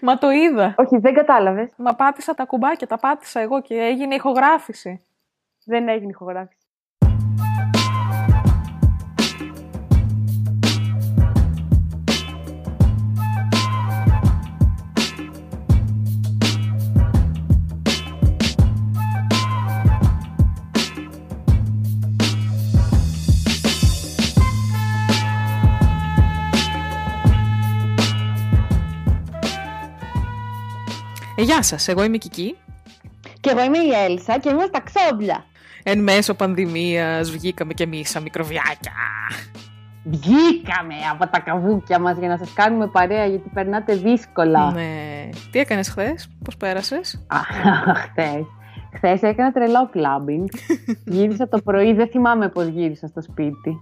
Μα το είδα. Όχι, δεν κατάλαβες. Μα πάτησα τα κουμπάκια, τα πάτησα εγώ και έγινε ηχογράφηση. Δεν έγινε ηχογράφηση. Γεια σας, εγώ είμαι η Κική. Και εγώ είμαι η Έλσα και είμαστε τα ξόμπλια. Εν μέσω πανδημίας βγήκαμε κι εμείς σαν μικροβιάκια. Βγήκαμε από τα καβούκια μας για να σας κάνουμε παρέα γιατί περνάτε δύσκολα. Ναι. Τι έκανες χθες, πώς πέρασες; Α, χθες. Χθες έκανα τρελό κλάμπινγκ. γύρισα το πρωί, δεν θυμάμαι πώς γύρισα στο σπίτι.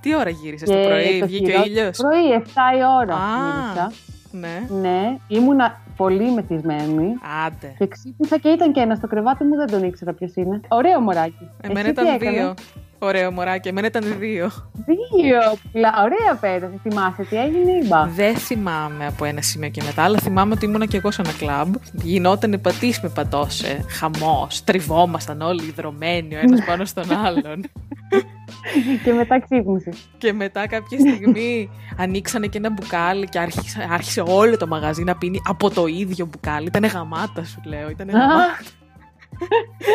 Τι ώρα γύρισες το Και πρωί, το βγήκε ο χειρότερο- ήλιος; Πρωί, 7 η ώρα Α. γύρισα. Ναι. Ναι, ήμουνα πολύ μεθυσμένη. Άντε. Και ξύπνησα και ήταν και ένας στο κρεβάτι μου, δεν τον ήξερα ποιος είναι. Ωραίο μωράκι. Εμένα Εσύ τι ήταν έκανες; δύο. Ωραίο μωράκι, εμένα ήταν δύο. Δύο. Πλα... Ωραία πέρασε. Θυμάσαι τι έγινε ή μπα. Δεν θυμάμαι από ένα σημείο και μετά, αλλά θυμάμαι ότι ήμουνα κι εγώ σε ένα κλαμπ. Γινόταν πατής με πατώσε. Χαμός. Τριβόμασταν όλοι ιδρωμένοι ο ένας πάνω στον άλλον. και μετά ξύπνησε. και μετά κάποια στιγμή ανοίξανε και ένα μπουκάλι και άρχισε, άρχισε όλο το μαγαζί να πίνει από το ίδιο μπουκάλι. Ήτανε γαμάτα, σου λέω. Ήτανε γαμάτα.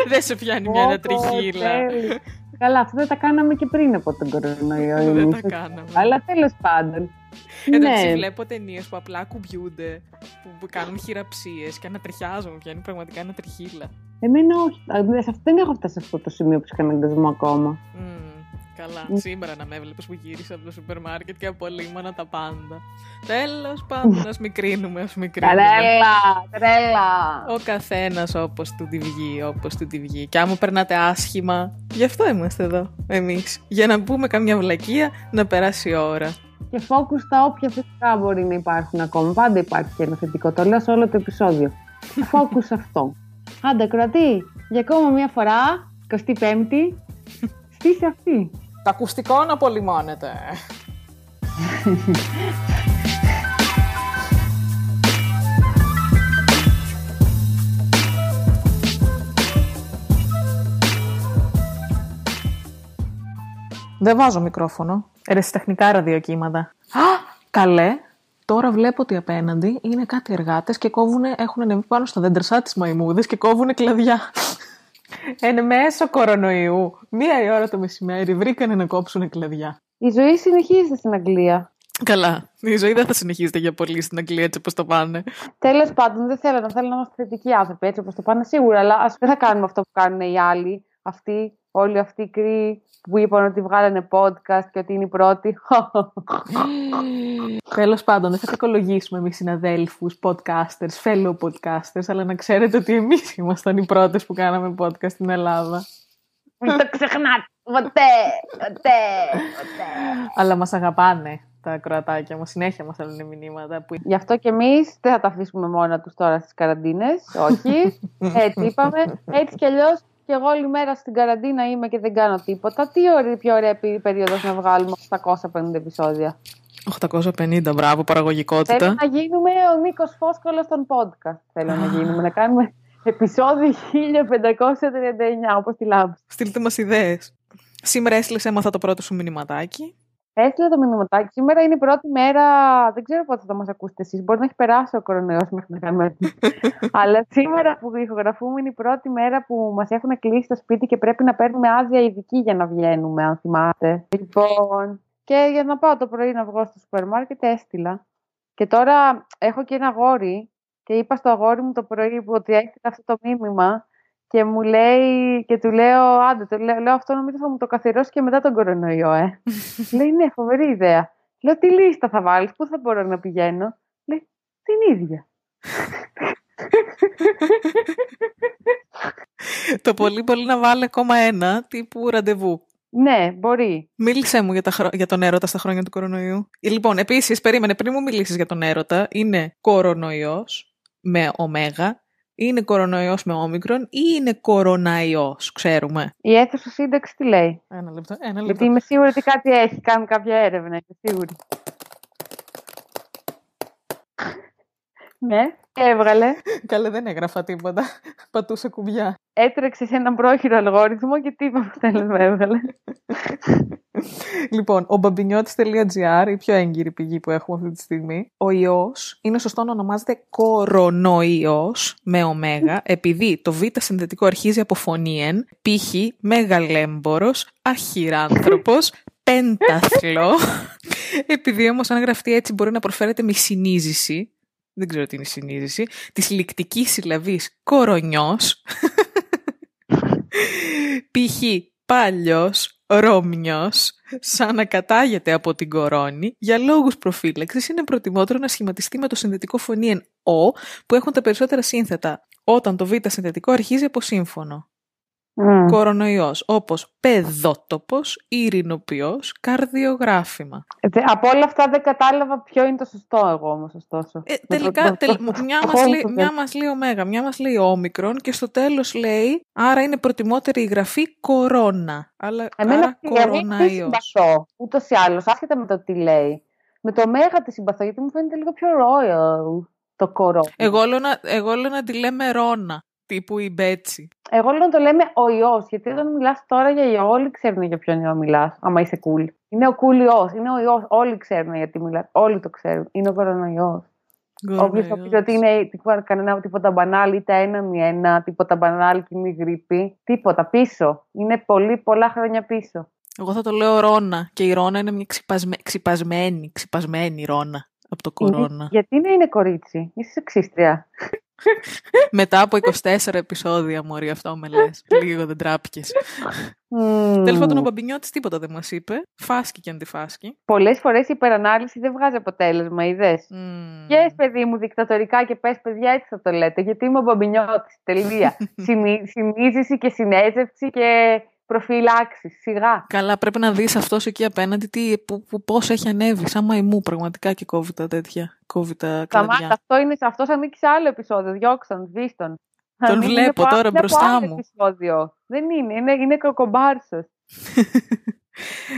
Δεν σε πιάνει μια ανατριχίλα. Καλά, αυτό δεν τα κάναμε και πριν από τον κορονοϊό. Δεν εμείς. τα κάναμε. Αλλά τέλος πάντων. Εντάξει, ναι. βλέπω ταινίες που απλά κουμπιούνται, που, που κάνουν χειραψίες και ανατριχιάζουν. Πιάνει πραγματικά ένα τριχύλα. Εμένα όχι. Α, σε αυτό- Δεν έχω φτάσει σε αυτό το σημείο που είχα να δούμε ακόμα. Μμμ, καλά. Μμ. Σήμερα να με έβλεπες που γύρισα από το σούπερ μάρκετ και απολύμανα τα πάντα. Τέλος πάντων, ας μικρύνουμε, ας μικρύνουμε. Τρέλα, τρέλα. Ο καθένας όπως του τη βγει, όπως του τη βγει. Και άμα περνάτε άσχημα, γι' αυτό είμαστε εδώ εμείς. Για να πούμε καμιά βλακεία να περάσει η ώρα. Και focus στα όποια θετικά μπορεί να υπάρχουν ακόμα. Πάντα υπάρχει και ένα θετικό. Το λέω σε όλο το επεισόδιο. Focus σε αυτό. Άντε, κρατή, για ακόμα μία φορά, 25η, στήσε αυτή; Το ακουστικό να απολυμώνεται. Δεν βάζω μικρόφωνο. Ερεσιτεχνικά ραδιοκύματα. Α, καλέ. Τώρα βλέπω ότι απέναντι είναι κάτι εργάτες και κόβουν, έχουν ανεβεί πάνω στα δέντρα σαν τις μαϊμούδες και κόβουν κλαδιά. Εν μέσω κορονοϊού, μία η ώρα το μεσημέρι, βρήκανε να κόψουν κλαδιά. Η ζωή συνεχίζεται στην Αγγλία. Καλά. Η ζωή δεν θα συνεχίζεται για πολύ στην Αγγλία έτσι όπως το πάνε. Τέλος πάντων, δεν θέλω να θέλω να είμαστε θετικοί άνθρωποι έτσι όπως το πάνε σίγουρα, αλλά ας δεν θα κάνουμε αυτό που κάνουν οι άλλοι. Αυτοί, όλοι αυτοί οι κρύοι που είπαν ότι βγάλανε podcast και ότι είναι οι πρώτοι. Τέλος πάντων, δεν θα κακολογήσουμε εμείς συναδέλφους, podcasters, fellow podcasters, αλλά να ξέρετε ότι εμείς ήμασταν οι πρώτες που κάναμε podcast στην Ελλάδα. Μην το ξεχνάτε. Ποτέ, ποτέ, ποτέ. Αλλά μας αγαπάνε τα κροατάκια μας, συνέχεια μας στέλνουν μηνύματα. Που... Γι' αυτό και εμείς δεν θα τα αφήσουμε μόνα τους τώρα στις καραντίνες. Όχι. Έτσι είπαμε. Έτσι κι αλλιώς και εγώ όλη μέρα στην καραντίνα είμαι και δεν κάνω τίποτα. Τι ωραία, πιο ωραία περίοδος να βγάλουμε 850 επεισόδια. 850, μπράβο, παραγωγικότητα. Θέλω να γίνουμε ο Νίκος Φόσκολο των podcast. Θέλω να γίνουμε. να κάνουμε επεισόδιο 1539, όπως τη λάμπη. Στείλτε μας ιδέες. Σήμερα έστειλες έμαθα το πρώτο σου μηνυματάκι. Έστειλα το μηνυματάκι. Σήμερα είναι η πρώτη μέρα. Δεν ξέρω πότε θα μας ακούσετε εσείς. Μπορεί να έχει περάσει ο κορονοϊός μέχρι να κάνουμε. Αλλά σήμερα που ηχογραφούμε είναι η πρώτη μέρα που μας έχουν κλείσει το σπίτι και πρέπει να παίρνουμε άδεια ειδική για να βγαίνουμε, αν θυμάστε. Λοιπόν, και για να πάω το πρωί να βγω στο σούπερ μάρκετ, έστειλα. Και τώρα έχω και ένα αγόρι και είπα στο αγόρι μου το πρωί που ότι έστειλα αυτό το μήνυμα και μου λέει και του λέω, άντε, το λέω, λέω αυτό νομίζω θα μου το καθιερώσει και μετά τον κορονοϊό, ε. λέει, ναι, φοβερή ιδέα. Λέω, τι λίστα θα βάλεις, πού θα μπορώ να πηγαίνω. Λέει, την ίδια. το πολύ πολύ να βάλει ακόμα ένα τύπου ραντεβού. Ναι, μπορεί. Μίλησέ μου για, τα χρο... για τον έρωτα στα χρόνια του κορονοϊού. Λοιπόν, επίσης, περίμενε, πριν μου μιλήσεις για τον έρωτα, είναι κορονοϊός με ωμέγα, είναι κορονοϊός με όμικρον ή είναι κοροναϊός, ξέρουμε; Η αίθουσα σύνταξη τι λέει; Ένα λεπτό. Ένα λεπτό. Γιατί είμαι σίγουρη ότι κάτι έχει, κάνει κάποια έρευνα, είμαι σίγουρη. Ναι, και έβγαλε; Καλέ, δεν έγραφα τίποτα. Πατούσα κουμπιά. Έτρεξε σε έναν πρόχειρο αλγόριθμο και τι είπα αποτέλεσμα έβγαλε. Λοιπόν, ο μπαμπινιώτης.gr, η πιο έγκυρη πηγή που έχουμε αυτή τη στιγμή, ο ιός είναι σωστό να ονομάζεται κορονοϊός με ωμέγα, επειδή το β συνδετικό αρχίζει από φωνήεν, π.χ. μεγαλέμπορος, αχυράνθρωπος, πένταθλο. επειδή όμως αν γραφτεί έτσι μπορεί να προφέρεται με συνείζηση, δεν ξέρω τι είναι η συνείδηση, της λικτικής συλλαβής κορονιός, π.χ. πάλιος, ρόμνιος, σαν να κατάγεται από την κορώνη, για λόγους προφύλαξης είναι προτιμότερο να σχηματιστεί με το συνδετικό φωνήεν «ο» που έχουν τα περισσότερα σύνθετα, όταν το β συνδετικό αρχίζει από σύμφωνο. Mm. Κορονοϊός, όπως παιδότοπος, ειρηνοποιός, καρδιογράφημα. Ε, από όλα αυτά δεν κατάλαβα ποιο είναι το σωστό εγώ όμως, ωστόσο. Ε, τελικά, τελ, μια, μας λέει, μια μας λέει ωμέγα, μια μας λέει όμικρον και στο τέλος λέει, άρα είναι προτιμότερη η γραφή κορώνα. Αλλά, Εμένα άρα κοροναϊός. συμπαθώ, ούτως ή άλλως, άσχετα με το τι λέει. Με το ωμέγα τη συμπαθώ, γιατί μου φαίνεται λίγο πιο royal το κορώνα. Εγώ λέω να, εγώ λέω να τη λέμε Ρώνα τύπου η Μπέτσι. Εγώ λέω να το λέμε ο ιός, γιατί όταν μιλάς τώρα για ιό, όλοι ξέρουν για ποιον ιό μιλάς, άμα είσαι cool. Είναι ο cool ιός, είναι ο ιός, όλοι ξέρουν γιατί μιλά, όλοι το ξέρουν. Είναι ο κορονοϊός. Όποιος θα πει ότι είναι τίποτα, κανένα τίποτα μπανάλ, είτε ένα μη ένα, τίποτα μπανάλ και μη γρήπη, τίποτα πίσω. Είναι πολύ πολλά χρόνια πίσω. Εγώ θα το λέω Ρώνα και η Ρώνα είναι μια ξυπασμέ... ξυπασμένη, ξυπασμένη Ρώνα από το κορώνα. Γιατί να είναι κορίτσι, είσαι σεξίστρια. Μετά από 24 επεισόδια, Μωρή, αυτό με λες. Λίγο δεν τράπηκες. Mm. Τέλος πάντων, ο Μπαμπινιώτης τίποτα δεν μας είπε. Φάσκει και αντιφάσκει. Πολλές φορές η υπερανάλυση δεν βγάζει αποτέλεσμα, είδες; Mm. Και παιδί μου δικτατορικά και πες, παιδιά, έτσι θα το λέτε. Γιατί είμαι ο Μπαμπινιώτης. Τελεία. Συνείδηση και συνέζευση και προφυλάξεις. Σιγά. Καλά, πρέπει να δεις αυτός εκεί απέναντι τι, που, που, πώς έχει ανέβει. Σαν μαϊμού, πραγματικά και κόβει τα τέτοια. Κόβει τα κλαδιά. αυτό είναι αυτός ανήκει σε άλλο επεισόδιο. Διώξαν, σβήστον. Τον βλέπω τώρα μπροστά μου. Επεισόδιο. Δεν είναι, είναι, είναι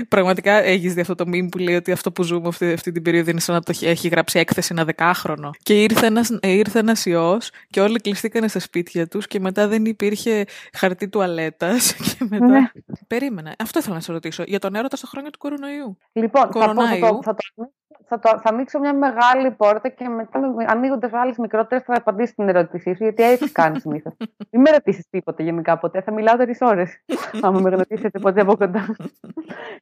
Πραγματικά έχεις δει αυτό το meme που λέει ότι αυτό που ζούμε αυτή, αυτή την περίοδο είναι σαν να το έχει γράψει έκθεση ένα δεκάχρονο. Και ήρθε ένας ήρθε ένας ιός και όλοι κλειστήκανε στα σπίτια τους και μετά δεν υπήρχε χαρτί τουαλέτας. Και μετά. Ναι. Περίμενα. Αυτό ήθελα να σε ρωτήσω. Για τον έρωτα στο χρόνια του κορονοϊού. Λοιπόν, θα, θα, θα, θα, το, θα ανοίξω μια μεγάλη πόρτα και μετά ανοίγοντα άλλες μικρότερες θα απαντήσω την ερώτησή σου, γιατί έτσι κάνεις συνήθως. Μην με ρωτήσεις τίποτα γενικά ποτέ. Θα μιλάω τρεις ώρες. Αν με ρωτήσετε ποτέ από κοντά.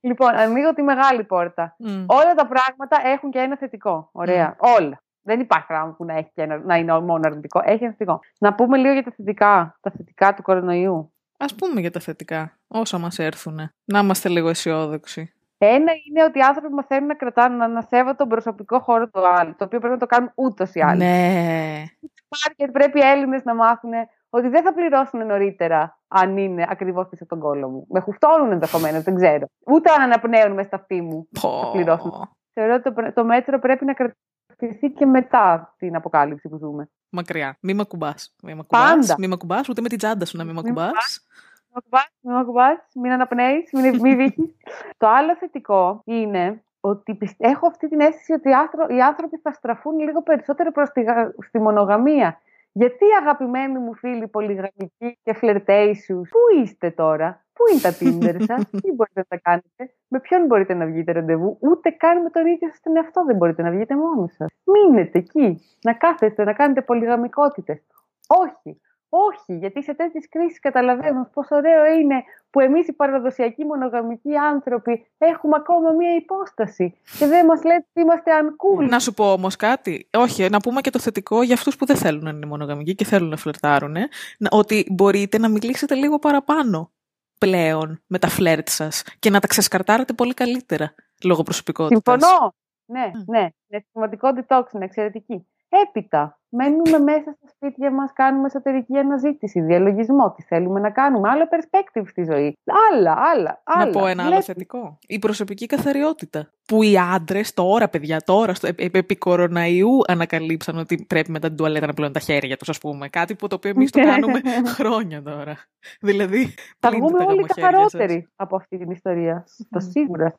λοιπόν, ανοίγω τη μεγάλη πόρτα. Όλα τα πράγματα έχουν και ένα θετικό. Ωραία. Όλα. Δεν υπάρχει πράγμα που να, έχει και ένα, να είναι μόνο αρνητικό. Έχει ένα θετικό. Να πούμε λίγο για τα θετικά, τα θετικά του κορονοϊού. Α πούμε για τα θετικά, όσα μας έρθουν. Να είμαστε λίγο αισιόδοξοι. Ένα είναι ότι οι άνθρωποι μαθαίνουν να κρατάνε, να ανασέβονται τον προσωπικό χώρο του άλλου, το οποίο πρέπει να το κάνουν ούτως ή άλλως. Ναι. Και πρέπει οι Έλληνες να μάθουν ότι δεν θα πληρώσουν νωρίτερα αν είναι ακριβώς πίσω από τον κόλλο μου. Με χουφτώνουν ενδεχομένως, δεν ξέρω. Ούτε αν αναπνέουν μες στα αυτή μου θα πληρώσουν. Θεωρώ ότι το, το μέτρο πρέπει να κρατηθεί και μετά την αποκάλυψη που ζούμε. Μακριά. Μη με κουμπάς. Μη με κουμπάς, ούτε με την τσάντα σου να μην με κουμπάς μην ακουμπάς, μην αναπνέεις, μην, μην Το άλλο θετικό είναι ότι έχω αυτή την αίσθηση ότι οι άνθρωποι θα στραφούν λίγο περισσότερο προς τη, στη μονογαμία. Γιατί αγαπημένοι μου φίλοι πολυγραμμικοί και φλερτέισους, πού είστε τώρα, πού είναι τα Tinder σας, τι μπορείτε να τα κάνετε, με ποιον μπορείτε να βγείτε ραντεβού, ούτε καν με τον ίδιο σας τον εαυτό δεν μπορείτε να βγείτε μόνοι σας. Μείνετε εκεί, να κάθεστε, να κάνετε πολυγαμικότητες. Όχι, όχι, γιατί σε τέτοιες κρίσεις καταλαβαίνουμε πόσο ωραίο είναι που εμείς οι παραδοσιακοί μονογαμικοί άνθρωποι έχουμε ακόμα μία υπόσταση και δεν μας λέτε ότι είμαστε uncool. Να σου πω όμως κάτι. Όχι, να πούμε και το θετικό για αυτούς που δεν θέλουν να είναι μονογαμικοί και θέλουν να φλερτάρουν. Ότι μπορείτε να μιλήσετε λίγο παραπάνω πλέον με τα φλερτ σας και να τα ξεσκαρτάρετε πολύ καλύτερα λόγω προσωπικότητας. Συμφωνώ. Ναι, ναι. Είναι σημαντικό detox, είναι εξαιρετική. Έπειτα, μένουμε μέσα στα σπίτια μας, κάνουμε εσωτερική αναζήτηση, διαλογισμό, τι θέλουμε να κάνουμε, άλλο perspective στη ζωή. Άλλα, άλλα, άλλα. Να πω ένα άλλο θετικό. Η προσωπική καθαριότητα. Που οι άντρες τώρα, παιδιά, τώρα, στο, επί κοροναϊού, ανακαλύψαν ότι πρέπει μετά την τουαλέτα να πλένουν τα χέρια τους, ας πούμε. Κάτι που το οποίο εμείς το κάνουμε χρόνια τώρα. δηλαδή. Θα βγούμε όλοι καθαρότεροι από αυτή την ιστορία. Το σίγουρα.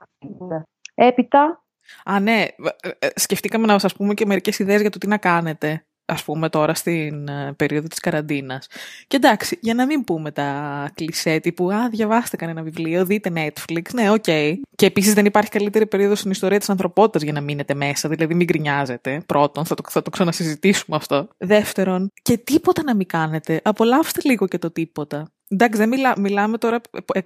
Έπειτα, Α, ναι. Ε, ε, σκεφτήκαμε να σας πούμε και μερικές ιδέες για το τι να κάνετε. ας πούμε τώρα στην ε, περίοδο της καραντίνας. Και εντάξει, για να μην πούμε τα κλισέ τύπου «Α, διαβάστε κανένα βιβλίο, δείτε Netflix». Ναι, okay. Και επίσης δεν υπάρχει καλύτερη περίοδος στην ιστορία της ανθρωπότητας για να μείνετε μέσα, δηλαδή μην γκρινιάζετε. Πρώτον, θα το, θα το ξανασυζητήσουμε αυτό. Δεύτερον, και τίποτα να μην κάνετε. Απολαύστε λίγο και το τίποτα. Εντάξει, δεν μιλά, μιλάμε τώρα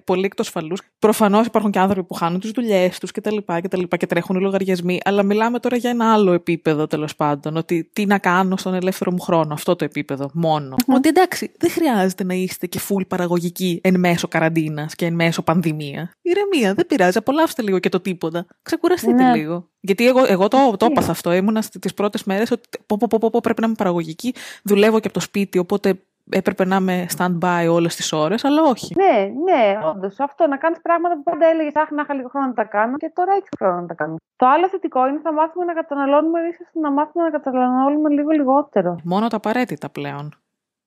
πολύ εκτός φαλούς. Προφανώς υπάρχουν και άνθρωποι που χάνουν τις δουλειές τους κτλ. Και, και, και τρέχουν οι λογαριασμοί. Αλλά μιλάμε τώρα για ένα άλλο επίπεδο τέλος πάντων. Ότι τι να κάνω στον ελεύθερο μου χρόνο. Αυτό το επίπεδο μόνο. Ότι εντάξει, δεν χρειάζεται να είστε και full παραγωγικοί εν μέσω καραντίνας και εν μέσω πανδημία. Ηρεμία, δεν πειράζει. Απολαύστε λίγο και το τίποτα. Ξεκουραστείτε ναι. λίγο. Γιατί εγώ, εγώ το, το έπαθα αυτό. Ήμουνα τις πρώτες μέρες ότι πω, πω, πω, πω, πρέπει να είμαι παραγωγική. Δουλεύω και από το σπίτι, οπότε έπρεπε να είμαι stand-by όλες τις ώρες, αλλά όχι. Ναι, ναι, όντως. Αυτό να κάνεις πράγματα που πάντα έλεγες Αχ, να είχα λίγο χρόνο να τα κάνω και τώρα έχει χρόνο να τα κάνω. Το άλλο θετικό είναι θα μάθουμε να καταναλώνουμε, ίσως να μάθουμε να καταναλώνουμε λίγο λιγότερο. Μόνο τα απαραίτητα πλέον.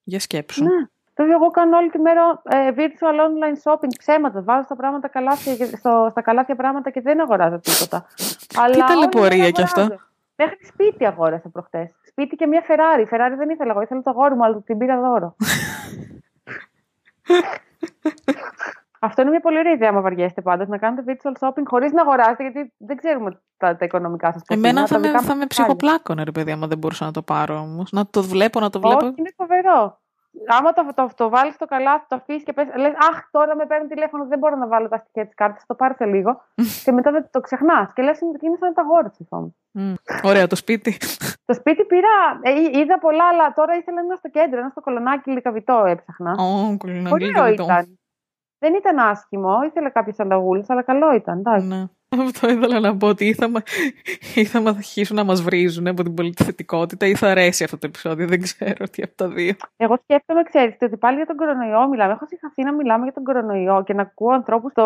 Για σκέψου. Ναι. Βέβαια, εγώ κάνω όλη τη μέρα ε, virtual online shopping, ψέματα. Βάζω στα, πράγματα καλάθια, στο, στα καλάθια πράγματα και δεν αγοράζω τίποτα. Τι ταλαιπωρία κι αυτό. Μέχρι σπίτι αγόρασα προχτές. Σπίτι και μια Ferrari. Ferrari δεν ήθελα εγώ, ήθελα το γόρι μου, αλλά την πήρα δώρο. Αυτό είναι μια πολύ ωραία ιδέα, άμα βαριέστε πάντα, να κάνετε virtual shopping χωρίς να αγοράσετε, γιατί δεν ξέρουμε τα, τα οικονομικά σας Εμένα θα, με, θα με ψυχοπλάκωνε, ρε παιδί, άμα δεν μπορούσα να το πάρω όμως. Να το βλέπω, να το βλέπω. Όχι, είναι φοβερό άμα το, το, το βάλεις στο καλάθι, το αφήσεις και πες, λες, Αχ, τώρα με παίρνει τηλέφωνο, δεν μπορώ να βάλω τα στοιχεία της κάρτα, το πάρει λίγο. και μετά δεν το ξεχνάς. Και λες, είναι σαν τα γόρια mm. Ωραία, το σπίτι. το σπίτι πήρα, ε, είδα πολλά, αλλά τώρα ήθελα να είναι στο κέντρο, ένα στο κολονάκι λικαβιτό έψαχνα. Oh, κολονάκι λικαβιτό. ήταν. Δεν ήταν άσχημο, ήθελε κάποιε αλλαγούλε, αλλά καλό ήταν. Ναι. Αυτό ήθελα να πω ότι ή θα, ή θα αρχίσουν να μας βρίζουν από την πολιτιστικότητα ή θα αρέσει αυτό το επεισόδιο. Δεν ξέρω τι από τα δύο. Εγώ σκέφτομαι, ξέρετε, ότι πάλι για τον κορονοϊό μιλάμε. Έχω συγχαθεί να μιλάμε για τον κορονοϊό και να ακούω ανθρώπους στο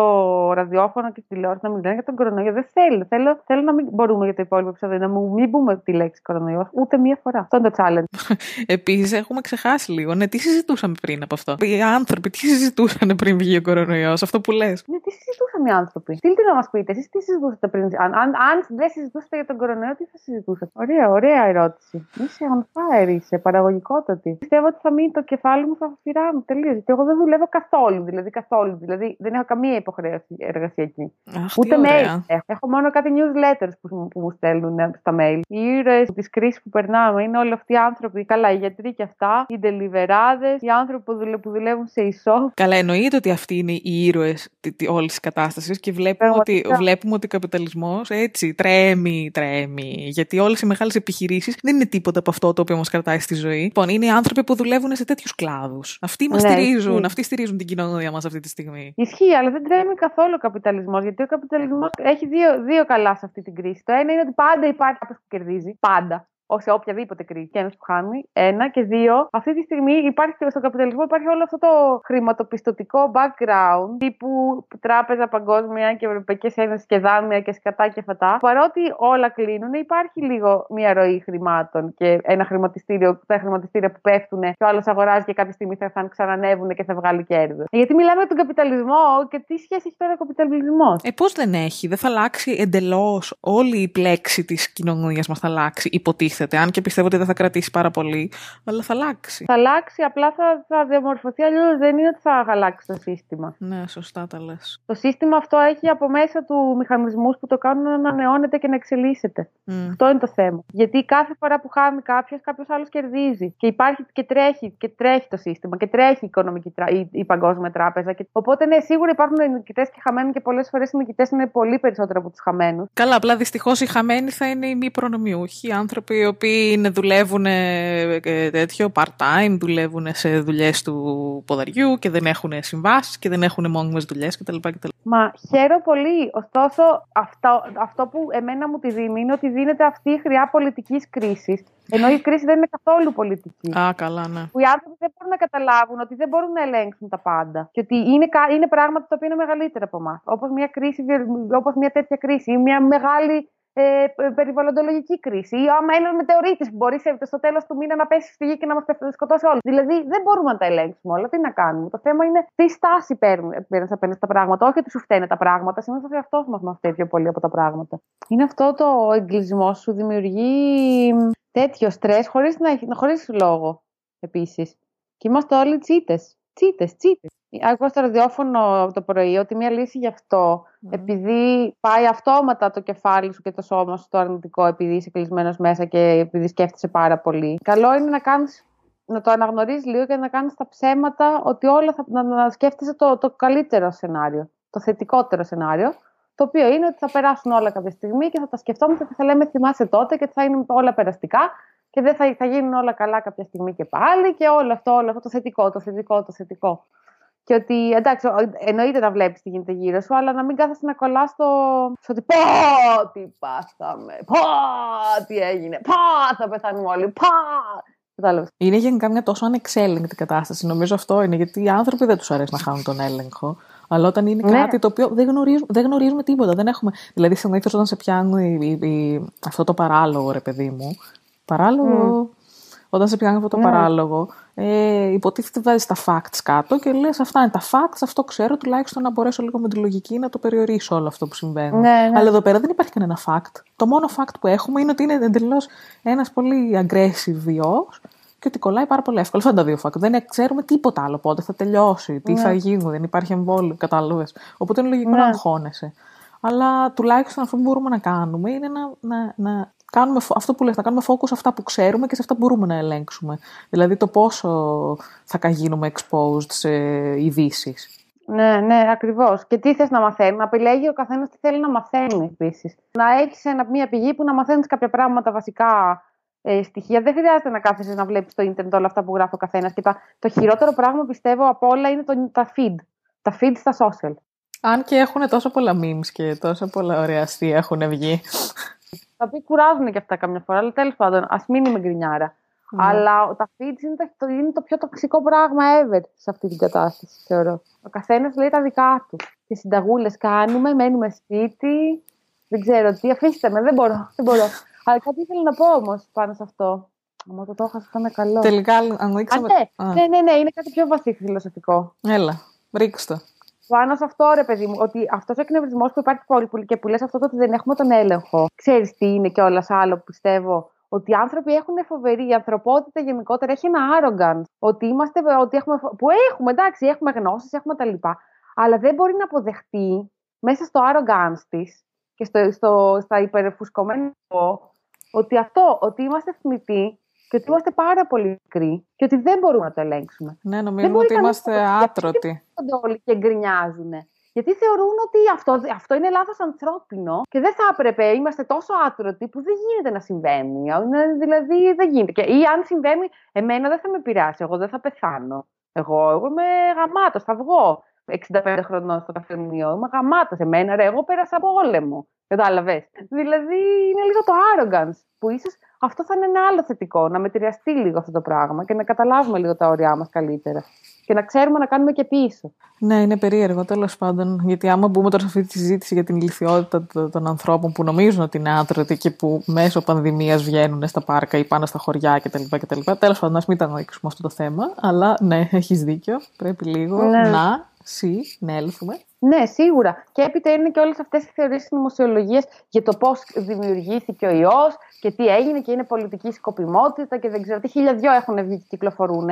ραδιόφωνο και στη τηλεόραση να μιλάνε για τον κορονοϊό. Δεν θέλω. Θέλω, θέλω να μην μπορούμε για το υπόλοιπο επεισόδιο να μην πούμε τη λέξη κορονοϊό ούτε μία φορά. Αυτό είναι το challenge. Επίσης, έχουμε ξεχάσει λίγο. Ναι, τι συζητούσαμε πριν από αυτό; Οι άνθρωποι τι συζητούσαν πριν βγει ο κορονοϊός, αυτό που λες; Ναι, τι συζητούσαν οι άνθρωποι; Τι να μας πείτε, εσείς τι συζητούσατε πριν; Αν, αν, αν δεν συζητούσατε για τον κορονοϊό, τι θα συζητούσατε; Ωραία, ωραία ερώτηση. Είσαι on fire, είσαι παραγωγικότατη. Πιστεύω ότι θα μείνει το κεφάλι μου, θα φυρά μου τελείω. Γιατί εγώ δεν δουλεύω καθόλου. Δηλαδή, καθόλου. Δηλαδή, δεν έχω καμία υποχρέωση εργασιακή. Αχ, Ούτε mail. Έχω. έχω μόνο κάτι newsletters που, που μου στέλνουν στα mail. Οι ήρωες της κρίσης που περνάμε είναι όλοι αυτοί οι άνθρωποι. Καλά, οι γιατροί και αυτά, οι ντελιβεράδες, οι άνθρωποι που, δουλεύουν σε ισό. Καλά, εννοείται ότι αυτοί είναι οι ήρωες όλης της κατάστασης και βλέπουμε ότι, βλέπουμε ότι ο καπιταλισμός έτσι τρέμει, τρέμει. Γιατί όλες οι μεγάλες επιχειρήσεις δεν είναι τίποτα από αυτό το οποίο μας κρατάει στη ζωή. Λοιπόν, είναι οι άνθρωποι που δουλεύουν σε τέτοιους κλάδους. Αυτοί μας ναι, στηρίζουν, αυτοί στηρίζουν την κοινωνία μας αυτή τη στιγμή. Ισχύει, αλλά δεν τρέμει καθόλου ο καπιταλισμός. Γιατί ο καπιταλισμός έχει δύο, δύο καλά σε αυτή την κρίση. Το ένα είναι ότι πάντα υπάρχει κάποιος που κερδίζει. Πάντα σε οποιαδήποτε κρίση και ένας που χάνει. Ένα. Και δύο, αυτή τη στιγμή υπάρχει στον καπιταλισμό υπάρχει όλο αυτό το χρηματοπιστωτικό background τύπου τράπεζα παγκόσμια και ευρωπαϊκές ένωσε και δάνεια και σκατά και φατά. Παρότι όλα κλείνουν, υπάρχει λίγο μια ροή χρημάτων και ένα χρηματιστήριο, τα χρηματιστήρια που πέφτουν και ο άλλος αγοράζει και κάποια στιγμή θα ξανανεύουν και θα βγάλει κέρδος. Γιατί μιλάμε για τον καπιταλισμό και τι σχέση έχει τώρα ο καπιταλισμός; Ε, πώς δεν έχει, δεν θα αλλάξει εντελώς όλη η πλέξη της κοινωνίας μας θα αλλάξει, υποτίθεται αν και πιστεύω ότι δεν θα κρατήσει πάρα πολύ, αλλά θα αλλάξει. Θα αλλάξει, απλά θα, θα διαμορφωθεί, αλλιώς δεν είναι ότι θα αλλάξει το σύστημα. Ναι, σωστά τα λες. Το σύστημα αυτό έχει από μέσα του μηχανισμούς που το κάνουν να ανανεώνεται και να εξελίσσεται. Mm. Αυτό είναι το θέμα. Γιατί κάθε φορά που χάνει κάποιος, κάποιος άλλος κερδίζει. Και υπάρχει και τρέχει, και τρέχει το σύστημα και τρέχει η, οικονομική, η, η παγκόσμια τράπεζα. Και... Οπότε, ναι, σίγουρα υπάρχουν νικητές και χαμένοι και πολλές φορές οι νικητές είναι πολύ περισσότερο από τους χαμένους. Καλά, απλά δυστυχώς οι χαμένοι θα είναι οι μη προνομιούχοι, άνθρωποι οι οποίοι δουλεύουν ε, τέτοιο part-time, δουλεύουν σε δουλειές του ποδαριού και δεν έχουν συμβάσεις και δεν έχουν μόνιμες δουλειές κτλ. Μα χαίρομαι πολύ. Ωστόσο, αυτό, αυτό που εμένα μου τη δίνει είναι ότι δίνεται αυτή η χρειά πολιτικής κρίσης. Ενώ η κρίση δεν είναι καθόλου πολιτική. Α, καλά, ναι. Που οι άνθρωποι δεν μπορούν να καταλάβουν ότι δεν μπορούν να ελέγξουν τα πάντα. Και ότι είναι, είναι πράγματα τα οποία είναι μεγαλύτερα από εμάς. Όπως μια, μια τέτοια κρίση ή μια μεγάλη ε, περιβαλλοντολογική κρίση. Ή άμα ένα μετεωρίτη που μπορεί στο τέλος του μήνα να πέσει στη γη και να μας σκοτώσει όλους. Δηλαδή δεν μπορούμε να τα ελέγξουμε όλα. Τι να κάνουμε. Το θέμα είναι τι στάση παίρνεις απέναντι στα πράγματα. Όχι ότι σου φταίνε τα πράγματα. Συνήθω ο εαυτός μας μα φταίει πιο πολύ από τα πράγματα. Είναι αυτό το εγκλισμό σου δημιουργεί τέτοιο στρες χωρίς, να, χωρίς λόγο επίσης. Και είμαστε όλοι τσίτες. Τσίτες, τσίτες. Άκουγα στο ραδιόφωνο το πρωί ότι μια λύση γι' αυτό, επειδή πάει αυτόματα το κεφάλι σου και το σώμα σου στο αρνητικό, επειδή είσαι κλεισμένος μέσα και επειδή σκέφτεσαι πάρα πολύ. Καλό είναι να κάνεις να το αναγνωρίζεις λίγο και να κάνεις τα ψέματα ότι όλα θα, να, να σκέφτεσαι το, το καλύτερο σενάριο, το θετικότερο σενάριο, το οποίο είναι ότι θα περάσουν όλα κάποια στιγμή και θα τα σκεφτόμαστε και θα λέμε θυμάσαι τότε και θα είναι όλα περαστικά και δεν θα, θα γίνουν όλα καλά κάποια στιγμή και πάλι και όλο αυτό, όλο αυτό το θετικό, το θετικό, το θετικό. Και ότι εντάξει, εννοείται να βλέπεις τι γίνεται γύρω σου, αλλά να μην κάθεσαι να κολλάς στο. στο ότι πω τι πάθαμε, πω τι έγινε, πω θα πεθάνουμε όλοι, πω. Είναι γενικά μια τόσο ανεξέλεγκτη κατάσταση. Νομίζω αυτό είναι γιατί οι άνθρωποι δεν τους αρέσει να χάνουν τον έλεγχο. Αλλά όταν είναι ναι. κάτι το οποίο δεν γνωρίζουμε, δεν γνωρίζουμε τίποτα. Δεν έχουμε... Δηλαδή, συνήθως όταν σε πιάνει αυτό το παράλογο, ρε παιδί μου. Παράλογο. Mm. Όταν σε πιάνει αυτό το ναι. παράλογο, ε, υποτίθεται βάζεις τα facts κάτω και λες: Αυτά είναι τα facts, αυτό ξέρω, τουλάχιστον να μπορέσω λίγο με τη λογική να το περιορίσω όλο αυτό που συμβαίνει. Ναι, ναι. Αλλά εδώ πέρα δεν υπάρχει κανένα fact. Το μόνο fact που έχουμε είναι ότι είναι εντελώς ένας πολύ aggressive ιό και ότι κολλάει πάρα πολύ εύκολα. Αυτά τα δύο fact. Δεν ξέρουμε τίποτα άλλο πότε θα τελειώσει, τι ναι. θα γίνει, δεν υπάρχει εμβόλιο, κατάλαβες. Οπότε είναι λογικό ναι. να αγχώνεσαι. Αλλά τουλάχιστον αυτό που μπορούμε να κάνουμε είναι να, να, να κάνουμε αυτό που λες, να κάνουμε focus σε αυτά που ξέρουμε και σε αυτά που μπορούμε να ελέγξουμε. Δηλαδή το πόσο θα γίνουμε exposed σε ειδήσεις. Ναι, ναι, ακριβώς. Και τι θες να μαθαίνει, να επιλέγει ο καθένας τι θέλει να μαθαίνει επίσης. Να έχεις μία πηγή που να μαθαίνεις κάποια πράγματα βασικά ε, στοιχεία. Δεν χρειάζεται να κάθεσαι να βλέπεις στο ίντερνετ όλα αυτά που γράφει ο καθένας. Και το χειρότερο πράγμα πιστεύω από όλα είναι το, τα feed. Τα feed στα social. Αν και έχουν τόσο πολλά memes και τόσο πολλά ωραία αστεία έχουν βγει. Τα οποία κουράζουν και αυτά καμιά φορά, αλλά τέλος πάντων, ας μην είμαι γκρινιάρα. Mm. Αλλά τα feeds είναι το, είναι το πιο τοξικό πράγμα ever σε αυτή την κατάσταση, θεωρώ. Ο καθένας λέει τα δικά του. Τι συνταγούλες κάνουμε, μένουμε σπίτι. Δεν ξέρω τι, αφήστε με, δεν μπορώ. Δεν μπορώ. Αλλά κάτι ήθελα να πω όμως πάνω σε αυτό. Μα το το έχασα, ήταν καλό. Τελικά, αν δείξαμε... ναι. ναι, ναι, ναι, είναι κάτι πιο βαθύ φιλοσοφικό. Έλα, ρίξτε το. Πάνω σε αυτό, ρε παιδί μου, ότι αυτός ο εκνευρισμός που υπάρχει πολύ, πολύ και που λες αυτό το ότι δεν έχουμε τον έλεγχο. Ξέρεις τι είναι και όλα άλλο που πιστεύω. Ότι οι άνθρωποι έχουν φοβερή, η ανθρωπότητα γενικότερα έχει ένα arrogance. Ότι είμαστε, ότι έχουμε, που έχουμε, εντάξει, έχουμε γνώσεις, έχουμε τα λοιπά. Αλλά δεν μπορεί να αποδεχτεί μέσα στο arrogance της και στο, στο, στα υπερεφουσκωμένα ότι αυτό, ότι είμαστε θνητοί και ότι είμαστε πάρα πολύ μικροί και ότι δεν μπορούμε να το ελέγξουμε. Ναι, νομίζουμε ότι είμαστε άτρωτοι. Γιατί όλοι και γκρινιάζουν. Γιατί θεωρούν ότι αυτό, αυτό είναι λάθος ανθρώπινο και δεν θα έπρεπε, είμαστε τόσο άτρωτοι που δεν γίνεται να συμβαίνει. Δηλαδή δεν γίνεται. Και, ή αν συμβαίνει, εμένα δεν θα με πειράσει, εγώ δεν θα πεθάνω. Εγώ, εγώ είμαι γαμάτος, θα βγω. 65 χρονών στο καφενείο. Είμαι γαμάτος. Εμένα, ρε, εγώ πέρασα από όλεμο. Κατάλαβες. Δηλαδή είναι λίγο το arrogance που ίσως αυτό θα είναι ένα άλλο θετικό. Να μετριαστεί λίγο αυτό το πράγμα και να καταλάβουμε λίγο τα όρια μας καλύτερα. Και να ξέρουμε να κάνουμε και πίσω. Ναι, είναι περίεργο τέλος πάντων. Γιατί άμα μπούμε τώρα σε αυτή τη συζήτηση για την ηλικιότητα των ανθρώπων που νομίζουν ότι είναι άτρωτοι και που μέσω πανδημίας βγαίνουν στα πάρκα ή πάνε στα χωριά κτλ. Τέλος πάντων, ας μην τα ανοίξουμε αυτό το θέμα. Αλλά ναι, έχεις δίκιο. Πρέπει λίγο ναι. να συνέλθουμε. Ναι, σίγουρα. Και έπειτα είναι και όλες αυτές οι θεωρίε συνωμοσιολογία για το πώς δημιουργήθηκε ο ιός και τι έγινε και είναι πολιτική σκοπιμότητα και δεν ξέρω τι χίλια έχουν βγει και κυκλοφορούν.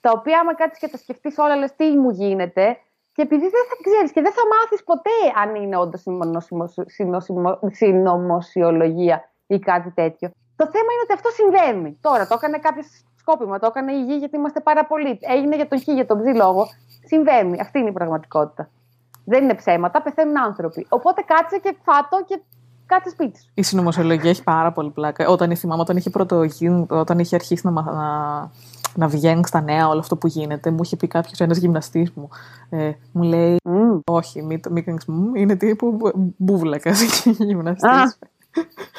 Τα οποία, άμα κάτσεις και τα σκεφτείς όλα, λες τι μου γίνεται. Και επειδή δεν θα ξέρεις και δεν θα μάθεις ποτέ αν είναι όντως συνωμοσιολογία ή κάτι τέτοιο. Το θέμα είναι ότι αυτό συμβαίνει. Τώρα το έκανε κάποιος σκόπιμα, το έκανε η γη γιατί είμαστε πάρα πολλοί. Έγινε για τον χ, για τον ψ λόγο. Συμβαίνει. Αυτή είναι η πραγματικότητα. Δεν είναι ψέματα, πεθαίνουν άνθρωποι. Οπότε κάτσε και φάτο και κάτσε σπίτι σου. Η συνωμοσιολογία έχει πάρα πολύ πλάκα. Όταν θυμάμαι, όταν είχε πρωτογίνει, όταν είχε αρχίσει να, να, να βγαίνει στα νέα όλο αυτό που γίνεται, μου είχε πει κάποιος ένας γυμναστής μου. Ε, μου λέει, mm. Όχι, μην, μην, είναι τύπου μπουβλακα γυμναστής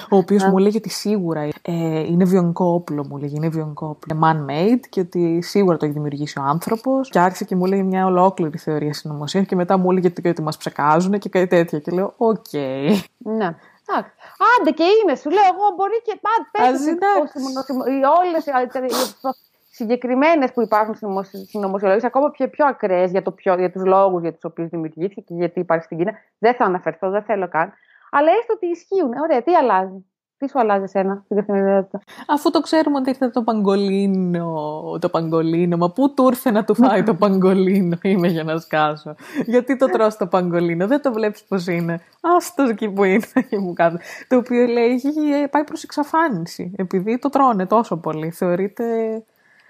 ο οποίος μου έλεγε ότι σίγουρα ε, είναι βιονικό όπλο, μου έλεγε, είναι βιονικό όπλο. Man-made και ότι σίγουρα το έχει δημιουργήσει ο άνθρωπος. Και άρχισε και μου έλεγε μια ολόκληρη θεωρία συνωμοσία και μετά μου έλεγε ότι μας ψεκάζουν και κάτι τέτοια. Και λέω, okay. Ναι. Άντε και είναι, σου λέω εγώ μπορεί και πάντα όλες οι συγκεκριμένες που υπάρχουν στην συνωμοσιολογία, ακόμα πιο, πιο ακραίες για, για τους λόγους για τους οποίους δημιουργήθηκε και γιατί υπάρχει στην Κίνα. Δεν θα αναφερθώ, δεν θέλω καν. Αλλά έστω ότι ισχύουν. Ωραία, τι αλλάζει; Τι σου αλλάζει εσένα στην καθημερινότητα; Αφού το ξέρουμε ότι ήρθε το παγκολίνο, το παγκολίνο, μα πού του ήρθε να του φάει το παγκολίνο, είμαι για να σκάσω. Γιατί το τρως το παγκολίνο, δεν το βλέπεις πώς είναι. Άστος εκεί που είναι, εκεί που κάτω. Το οποίο λέει έχει πάει προς εξαφάνιση, επειδή το τρώνε τόσο πολύ. Θεωρείται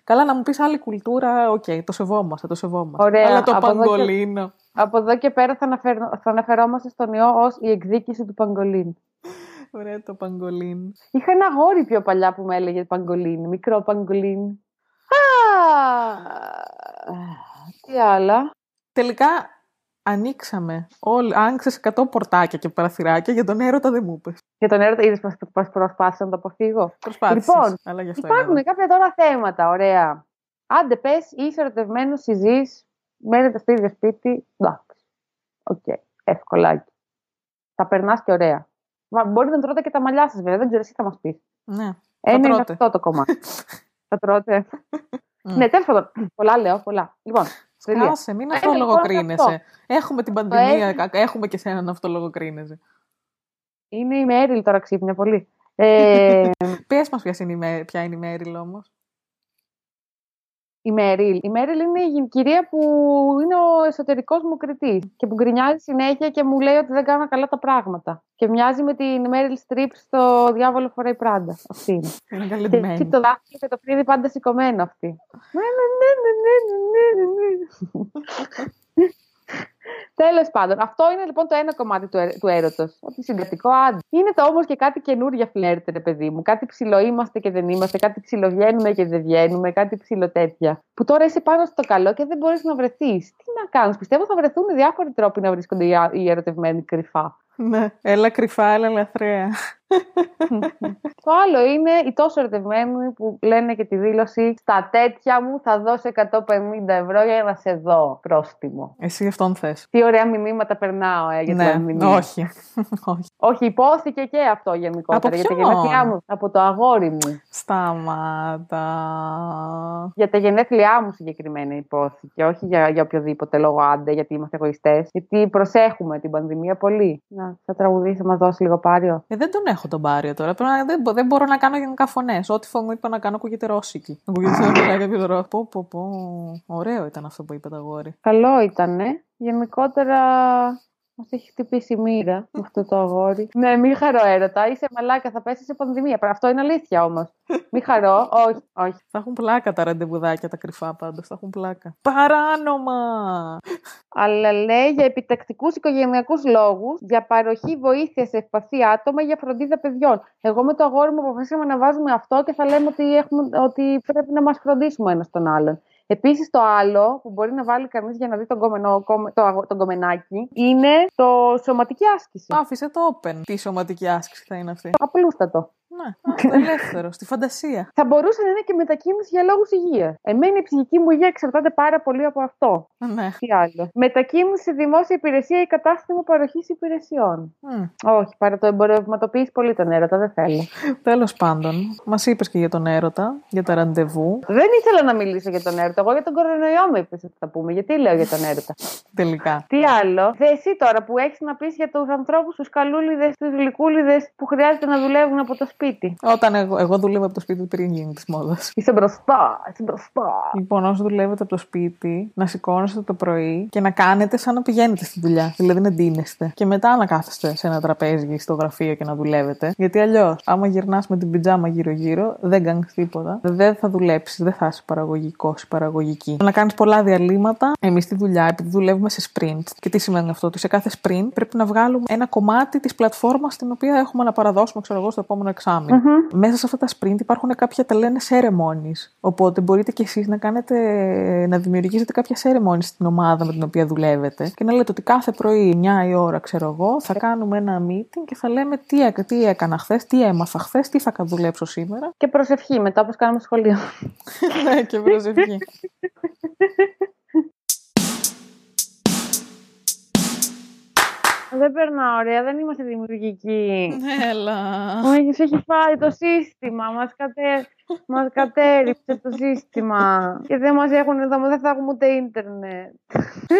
Καλά να μου πεις άλλη κουλτούρα, okay, το σεβόμαστε, το σεβόμαστε. Ωραία, Αλλά το από εδώ παγκολίνο. Και, από εδώ και πέρα θα, αναφερ, θα αναφερόμαστε στον ιό ως η εκδίκηση του παγκολίνου. Ωραία, το παγκολίν. Είχα ένα αγόρι πιο παλιά που με έλεγε παγκολίν, μικρό παγκολίν. Α, τι άλλα; Τελικά ανοίξαμε. Όλοι, άνοιξες 100 πορτάκια και παραθυράκια για τον έρωτα δεν μου είπες. Για τον έρωτα, είδες πως, πως προσπάθησα να το αποφύγω; Προσπάθησες, Λοιπόν, αλλά γι' αυτό Υπάρχουν είναι κάποια τώρα θέματα, ωραία. Άντε πες, είσαι ερωτευμένος, συζείς, μένετε στο ίδιο σπίτι, εντάξει. Οκ, εύκολάκι. Θα περνάς και ωραία. Μα μπορείτε να τρώτε και τα μαλλιά σας βέβαια, δεν ξέρω εσύ θα μας πεις. εδώ. Ναι, Ένα είναι τρώτε. αυτό το κομμάτι. θα τρώτε. Μμ. ναι, τέλος πάντων. Πολλά λέω, πολλά. Λοιπόν, τελεία. Σκάσε, μην Ε, αυτολογοκρίνεσαι. Έχουμε την πανδημία, έχει. κα- έχουμε και σένα να αυτολογοκρίνεσαι. Είναι η Μέριλ τώρα ξύπνια πολύ. Ε, Πες μας ποια είναι η, Μέ- ποια είναι η Μέριλ όμως. Η Μέριλ. Η Μέριλ είναι η γυ- κυρία που είναι ο εσωτερικός μου κριτής και που γκρινιάζει συνέχεια και μου λέει ότι δεν κάνω καλά τα πράγματα. Και μοιάζει με την Μέριλ Στριπ στο Διάβολο φοράει Πράντα. Αυτή είναι. Είναι Και καλεντημένη. έχει το δάχτυλο και το φρύδι πάντα σηκωμένο αυτή. Ναι, ναι, ναι, ναι, ναι, ναι, ναι, ναι. Τέλος πάντων, αυτό είναι λοιπόν το ένα κομμάτι του, έ- του έρωτος. Ότι συγκρατικό άντε. Είναι το όμως και κάτι καινούργια φλερτ, ρε παιδί μου. Κάτι ψηλό είμαστε και δεν είμαστε, κάτι ψηλοβγαίνουμε και δεν βγαίνουμε, κάτι ψηλοτέτια. Που τώρα είσαι πάνω στο καλό και δεν μπορείς να βρεθείς. Τι να κάνεις, πιστεύω θα βρεθούν διάφοροι τρόποι να βρίσκονται οι, α- οι ερωτευμένοι κρυφά. Ναι, έλα κρυφά, έλα λαθρέα. Το άλλο είναι οι τόσο ερωτευμένοι που λένε και τη δήλωση Στα τέτοια μου θα δώσω 150 ευρώ για να σε δω πρόστιμο. Εσύ αυτόν θες. Τι ωραία μηνύματα περνάω ε, για ναι, την πανδημία. όχι. όχι. Όχι, υπόθηκε και αυτό γενικότερα Από για τα ποιον; γενέθλιά μου. Από το αγόρι μου. Σταμάτα. Για τα γενέθλιά μου συγκεκριμένα υπόθηκε. Όχι για, για οποιοδήποτε λόγο άντε, γιατί είμαστε εγωιστές. Γιατί προσέχουμε την πανδημία πολύ. Να, θα τραγουδήσει, θα μας δώσει λίγο πάριο. Ε, δεν τον έχω τον Πάριο τώρα. Πρέπει να, δεν, μπο- δεν μπορώ να κάνω γενικά φωνές. Ό,τι φωνή είπα να κάνω ακούγεται ρώσικη. Ακούγεται σαν να μιλάει κάποιο ρώ. Πω, πω, πω. Ωραίο ήταν αυτό που είπε το αγόρι. Καλό ήτανε. Γενικότερα μας έχει χτυπήσει η μοίρα με αυτό το αγόρι. ναι, μη χαρώ έρωτα. Είσαι μαλάκα, θα πέσεις σε πανδημία. Αυτό είναι αλήθεια όμως. μη χαρώ. όχι, όχι. Θα έχουν πλάκα τα ραντεβουδάκια τα κρυφά πάντως. Θα έχουν πλάκα. Παράνομα! Αλλά λέει για επιτακτικούς οικογενειακούς λόγους, για παροχή βοήθειας σε ευπαθή άτομα για φροντίδα παιδιών. Εγώ με το αγόρι μου αποφασίσαμε να βάζουμε αυτό και θα λέμε ότι, έχουμε, ότι πρέπει να μας φροντίσουμε ένας τον άλλον. Επίσης, το άλλο που μπορεί να βάλει κανείς για να δει τον, κομμενό, κομμε- το, αγο- τον κομμενάκι είναι το σωματική άσκηση. Άφησε το open. Τι σωματική άσκηση θα είναι αυτή; Απλούστατο. Ναι, άστε ελεύθερο, στη φαντασία. Θα μπορούσε να είναι και μετακίνηση για λόγους υγείας. Εμένα η ψυχική μου υγεία εξαρτάται πάρα πολύ από αυτό. Ναι. Τι άλλο. Μετακίνηση σε δημόσια υπηρεσία ή κατάστημα παροχής υπηρεσιών. Μμ. Όχι, παρά το εμπορευματοποιήσει πολύ τον έρωτα, δεν θέλω. Τέλος πάντων, μας είπες και για τον έρωτα, για τα ραντεβού. Δεν ήθελα να μιλήσω για τον έρωτα. Εγώ για τον κορονοϊό με είπες ότι θα πούμε. Γιατί λέω για τον έρωτα. Τελικά. Τι άλλο. Δε εσύ τώρα που έχεις να πεις για τους ανθρώπους, τους καλούλιδες, τους γλυκούλιδες που χρειάζεται να δουλεύουν από το σπίτι. Όταν εγώ, εγώ δούλευα από το σπίτι πριν γίνει της μόδας. Είσαι μπροστά, είσαι μπροστά. Λοιπόν, όσο δουλεύετε από το σπίτι, να σηκώνεστε το πρωί και να κάνετε σαν να πηγαίνετε στη δουλειά. Δηλαδή να ντύνεστε. Και μετά να κάθεστε σε ένα τραπέζι στο γραφείο και να δουλεύετε. Γιατί αλλιώς, άμα γυρνάς με την πιτζάμα γύρω-γύρω, δεν κάνεις τίποτα. Δεν θα δουλέψεις, δεν θα είσαι παραγωγικός ή παραγωγική. Να κάνεις πολλά διαλύματα. Εμείς στη δουλειά, επειδή δουλεύουμε σε sprint. Και τι σημαίνει αυτό, ότι σε κάθε sprint πρέπει να βγάλουμε ένα κομμάτι της πλατφόρμας την οποία έχουμε να παραδώσουμε, ξέρω εγώ, στο επόμενο εξάμεινο. Μέσα σε αυτά τα sprint υπάρχουν κάποια τα λένε ceremonies. Οπότε μπορείτε κι εσείς να κάνετε, να δημιουργήσετε κάποια ceremonies στην ομάδα με την οποία δουλεύετε και να λέτε ότι κάθε πρωί 9 η ώρα, ξέρω εγώ, θα κάνουμε ένα meeting και θα λέμε τι, έκα- τι έκανα χθες, τι έμαθα χθες, τι θα δουλέψω σήμερα. Και προσευχή μετά, όπως κάνουμε στο σχολείο. ναι, και προσευχή. δεν περνάω ωραία, δεν είμαστε δημιουργικοί. Έλα. Μου έχεις έχεις φάει το σύστημα. Μας κατε... Μας κατέριψε το σύστημα. Και δεν μας έχουν εδώ, δεν θα έχουμε ούτε ίντερνετ.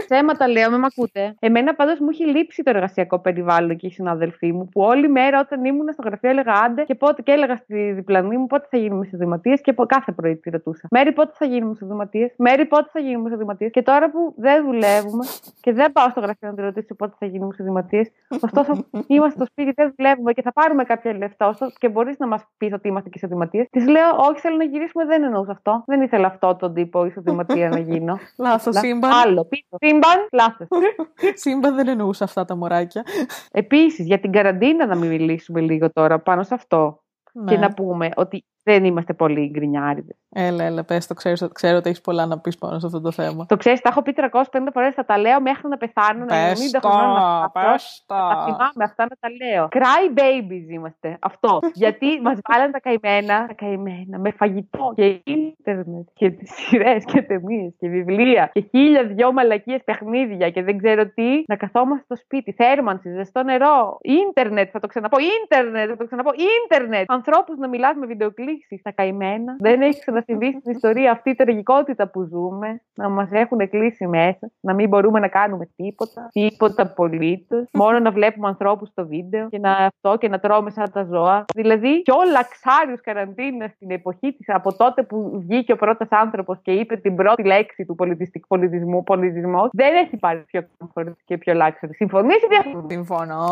Θέματα λέω, με μ' ακούτε. Εμένα πάντως μου έχει λείψει το εργασιακό περιβάλλον και οι συναδελφοί μου, που όλη μέρα όταν ήμουν στο γραφείο έλεγα άντε και πότε και έλεγα στη διπλανή μου πότε θα γίνουμε σε δημοτίε και κάθε πρωί τη ρωτούσα. Μέρι πότε θα γίνουμε σε δημοτίε, Μέρι πότε θα γίνουμε σε δημοτίε. Και τώρα που δεν δουλεύουμε και δεν πάω στο γραφείο να τη ρωτήσω πότε θα γίνουμε σε δημοτίε, ωστόσο είμαστε στο σπίτι, δεν δουλεύουμε και θα πάρουμε κάποια λεφτά, και μπορείς να μας πεις ότι είμαστε και σε δημοτίε. Της λέω, Όχι, θέλω να γυρίσουμε, δεν εννοούσα αυτό. Δεν ήθελα αυτό τον τύπο ισοδηματία να γίνω. Λάθος, σύμπαν. Άλλο. Σύμπαν, λάθος. σύμπαν δεν εννοούσα αυτά τα μωράκια. Επίσης, για την καραντίνα να μην μιλήσουμε λίγο τώρα πάνω σε αυτό. Και ναι. να πούμε ότι δεν είμαστε πολύ γκρινιάριδες. Έλα, έλα, πες το, ξέρω, ξέρω ότι έχεις πολλά να πεις πάνω σε αυτό το θέμα. Το ξέρεις, τα έχω πει 350 φορές, θα τα λέω μέχρι να πεθάνω, πες να 90 χρονών. Πες το, Τα θυμάμαι, αυτά να τα λέω. Cry babies είμαστε, αυτό. Γιατί μας βάλανε τα καημένα, τα καημένα, με φαγητό και ίντερνετ και τις σειρές και ταινίες και βιβλία και χίλια δυο μαλακίες παιχνίδια και δεν ξέρω τι, να καθόμαστε στο σπίτι, θέρμανση, ζεστό νερό, ίντερνετ, θα το ξαναπώ, ίντερνετ, θα το ξαναπώ, ίντερνετ. Ανθρώπους να μιλάς με βιντεοκλήξει στα καημένα. Δεν έχεις ξανασυμβεί στην ιστορία αυτή η τραγικότητα που ζούμε, να μας έχουν κλείσει μέσα, να μην μπορούμε να κάνουμε τίποτα, τίποτα απολύτως, μόνο να βλέπουμε ανθρώπους στο βίντεο και να αυτό και να τρώμε σαν τα ζώα. Δηλαδή, και όλα ξάριους καραντίνα στην εποχή της, από τότε που βγήκε ο πρώτος άνθρωπος και είπε την πρώτη λέξη του πολιτιστικού πολιτισμού, πολιτισμός, δεν έχει πάρει πιο comfort και πιο λάξερ. Συμφωνείς ή διαφωνεί. Συμφωνώ.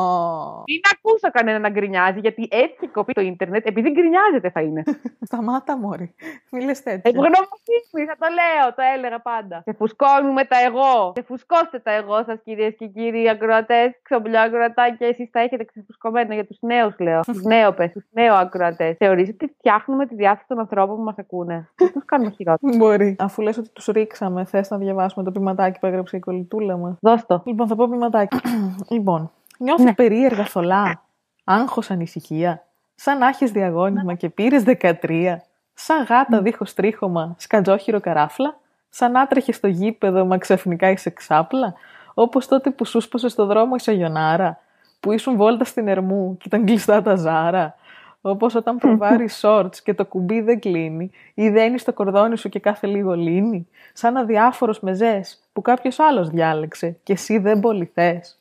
Μην ακούσω κανένα να γκρινιάζει, γιατί έτσι κοπεί το ίντερνετ, επειδή γκρινιάζεται θα είναι. Σταμάτα, Μόρι. Μη τέτοια. Ευγνωμοσύνη, θα το λέω, το έλεγα πάντα. Σε φουσκώνουμε τα εγώ. Σε φουσκώστε τα εγώ σας, κυρίες και κύριοι ακροατές. Ξομπλιά ακροατάκια, εσείς τα έχετε ξεφουσκωμένα για τους νέους, λέω. Τους νέοπες, τους νέου ακροατές. Θεωρείτε ότι φτιάχνουμε τη διάθεση των ανθρώπων που μας ακούνε. Δεν τους κάνουμε χειρότερα; Μπορεί. Αφού λες ότι τους ρίξαμε, θες να διαβάσουμε το ποιηματάκι που έγραψε η κολλητούλα μα. Δώσ' το. Λοιπόν, θα πω ποιηματάκι. λοιπόν, νιώθω ναι. περίεργα θολά; Άγχος ανησυχία; Σαν να έχεις διαγώνισμα και πήρες 13 σαν γάτα δίχως τρίχωμα, σκατζόχυρο καράφλα, σαν άτρεχε στο γήπεδο μα ξαφνικά είσαι ξάπλα, όπως τότε που σου σπάσε στο δρόμο η Σαγιονάρα, που ήσουν βόλτα στην Ερμού και ήταν κλειστά τα ζάρα, όπως όταν προβάρεις σόρτς και το κουμπί δεν κλείνει ή δένεις το κορδόνι σου και κάθε λίγο λύνει, σαν αδιάφορος μεζές που κάποιος άλλος διάλεξε και εσύ δεν πολύ θες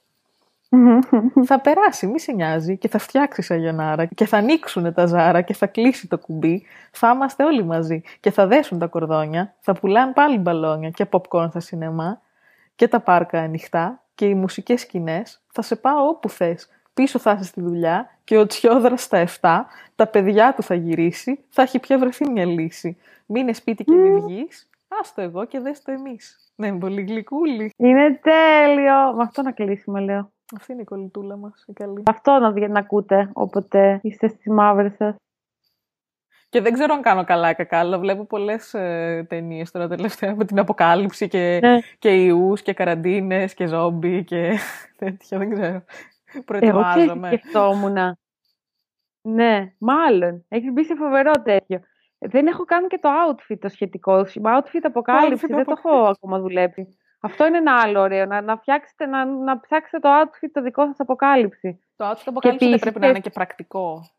θα περάσει, μη σε νοιάζει και θα φτιάξει σαγιονάρα και θα ανοίξουν τα ζάρα και θα κλείσει το κουμπί. Θα είμαστε όλοι μαζί και θα δέσουν τα κορδόνια, θα πουλάνε πάλι μπαλόνια και popcorn στα σινεμά και τα πάρκα ανοιχτά και οι μουσικές σκηνές. Θα σε πάω όπου θες. Πίσω θα είσαι στη δουλειά και ο Τσιόδρας στα 7, τα παιδιά του θα γυρίσει, θα έχει πια βρεθεί μια λύση. Μείνε σπίτι και μη βγεις, άστο εγώ και δες το εμείς. Ναι, πολύ γλυκούλη. Είναι τέλειο. Με αυτό να κλείσουμε, λέω. Αυτή είναι η κολλητούλα μας, η καλή. Αυτό να, να ακούτε όποτε είστε στι μαύρε σας. Και δεν ξέρω αν κάνω καλά ή κακά, αλλά βλέπω πολλές ε, ταινίες τώρα τελευταία με την αποκάλυψη και, ναι. και ιούς και καραντίνες και ζόμπι και τέτοια. Δεν ξέρω. Προετοιμάζομαι. Εγώ σκεφτόμουν. Ναι, μάλλον. Έχεις μπει σε φοβερό τέτοιο. Δεν έχω κάνει και το outfit το σχετικό. Outfit αποκάλυψη, δεν το έχω ακόμα δουλέψει. Αυτό είναι ένα άλλο ωραίο. Να, να, φτιάξετε, να, να ψάξετε το outfit το δικό σας αποκάλυψη. Το outfit αποκάλυψη δεν πρέπει να είναι και πρακτικό.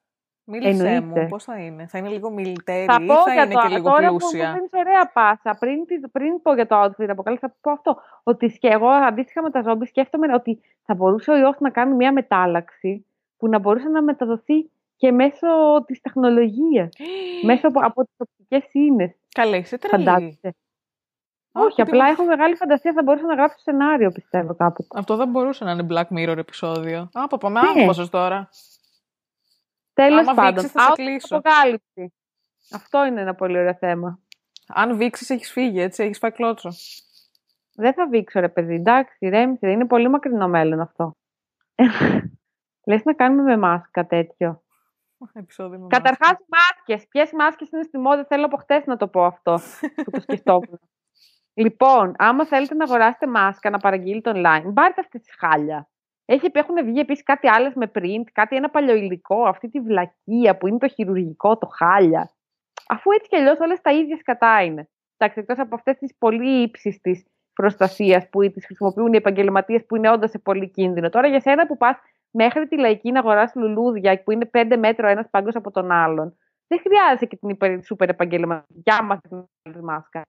Μίλησέ μου, πώς θα είναι. Θα είναι λίγο μιλτέρι ή θα είναι το, και λίγο τώρα πλούσια; Θα είναι ωραία πάσα. Πριν, πριν πω για το outfit αποκάλυψη, θα πω αυτό. Ότι και εγώ αντίστοιχα με τα ζόμπι σκέφτομαι ότι θα μπορούσε ο ιός να κάνει μια μετάλλαξη που να μπορούσε να μεταδοθεί και μέσω της τεχνολογίας. μέσω από, από τις οπτικές ίνε. Καλέ, είσαι τρελή. Όχι, απλά έχω μεγάλη φαντασία. Θα μπορούσα να γράψω σενάριο, πιστεύω κάποτε. Αυτό δεν μπορούσε να είναι Black Mirror επεισόδιο. Α, πάμε ναι. τώρα. Τέλος πάντων, θα αποκάλυψη. Αυτό είναι ένα πολύ ωραίο θέμα. Αν βήξεις, έχεις φύγει, έτσι, έχεις πάει κλώτσο. Δεν θα βήξω, ρε παιδί. Εντάξει, ρέμισε. Είναι πολύ μακρινό μέλλον αυτό. Λες να κάνουμε με μάσκα τέτοιο. Καταρχάς, μάσκες. Ποιες μάσκες είναι στη μόδα, θέλω από χτες να το πω αυτό. που το σκεφτόμουν. Λοιπόν, άμα θέλετε να αγοράσετε μάσκα, να παραγγείλετε online, πάρτε αυτή τη χάλια. Έχει, έχουν βγει επίσης κάτι άλλο με print, κάτι ένα παλιοϊλικό, αυτή τη βλακεία που είναι το χειρουργικό, το χάλια. Αφού έτσι κι αλλιώς όλες τα ίδια σκατά είναι. Εντάξει, εκτός από αυτές τις πολύ ύψιστη προστασίας που τις χρησιμοποιούν οι επαγγελματίες που είναι όντως σε πολύ κίνδυνο. Τώρα για σένα που πας μέχρι τη λαϊκή να αγοράσεις λουλούδια που είναι 5 μέτρο ένας πάγκο από τον άλλον, Δεν χρειάζεται και την υπερ, σούπερ επαγγελματική τη μάσκα.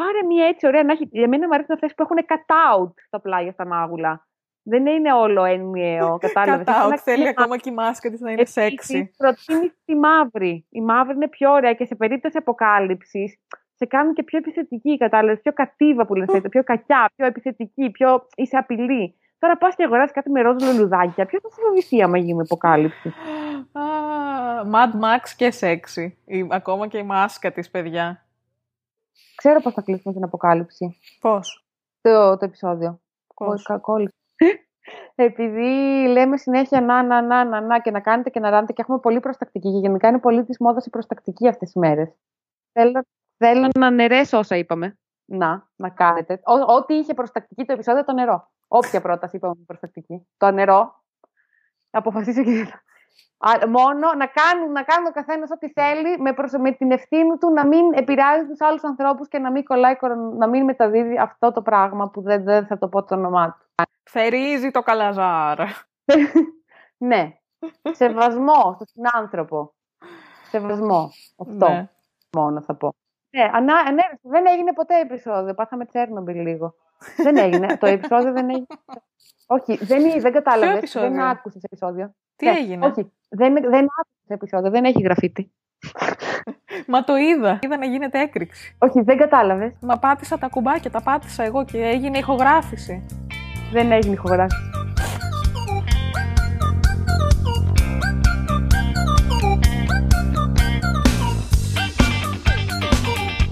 Πάρε μια έτσι ωραία να έχει. Για μένα μου αρέσουν αυτές που έχουν cut-out στα πλάγια στα μάγουλα. Δεν είναι όλο ενιαίο. Κατάλαβες. Cut-out θέλει ακόμα και η μάσκα της να είναι σεξι. Προτείνει τη μαύρη. Η μαύρη είναι πιο ωραία και σε περίπτωση αποκάλυψης σε κάνουν και πιο επιθετική, κατάλαβες. Πιο κατίβα που λες, πιο κακιά, πιο επιθετική, πιο είσαι απειλή. Τώρα πας και αγοράσει κάτι με ροζ λουλουδάκια. Ποιος θα σε βοηθεί άμα γίνει υποκάλυψη. Mad Max και σεξι. Ακόμα και η μάσκα της, παιδιά. Ξέρω πώς θα κλείσουμε την αποκάλυψη. Πώς; Το, το επεισόδιο. Πώς; Επειδή λέμε συνέχεια να, να, να, να, να και να κάνετε και να ράνετε και έχουμε πολύ προστακτική και γενικά είναι πολύ της μόδας η προστακτική αυτές τις μέρες. Θέλω, θέλω να νερέσω όσα είπαμε. Να, να κάνετε. ό,τι είχε προστακτική το επεισόδιο, το νερό. Όποια πρόταση είπαμε προστακτική. Το νερό. Αποφασίσω και μόνο να κάνουν, να κάνουν ο καθένας ό,τι θέλει με, προσ... με την ευθύνη του να μην επηρεάζει τους άλλους ανθρώπους και να μην κολλάει, να μην μεταδίδει αυτό το πράγμα που δεν, δεν θα το πω το όνομά του. Θερίζει το καλαζάρ. ναι. Σεβασμό στον συνάνθρωπο. Σεβασμό. Αυτό ναι. μόνο θα πω. Ναι, ανά, ναι, δεν έγινε ποτέ επεισόδιο. Πάθαμε Τσέρνομπιλ λίγο. δεν έγινε. το επεισόδιο δεν έγινε. Όχι, δεν, δεν κατάλαβες. Δεν άκουσες επεισόδιο. Τι ναι, έγινε; Όχι, δεν, δεν άκουσε επεισόδιο. Δεν έχει γραφίτι. Μα το είδα. Είδα να γίνεται έκρηξη. Όχι, δεν κατάλαβες. Μα πάτησα τα κουμπάκια, τα πάτησα εγώ και έγινε ηχογράφηση. Δεν έγινε ηχογράφηση.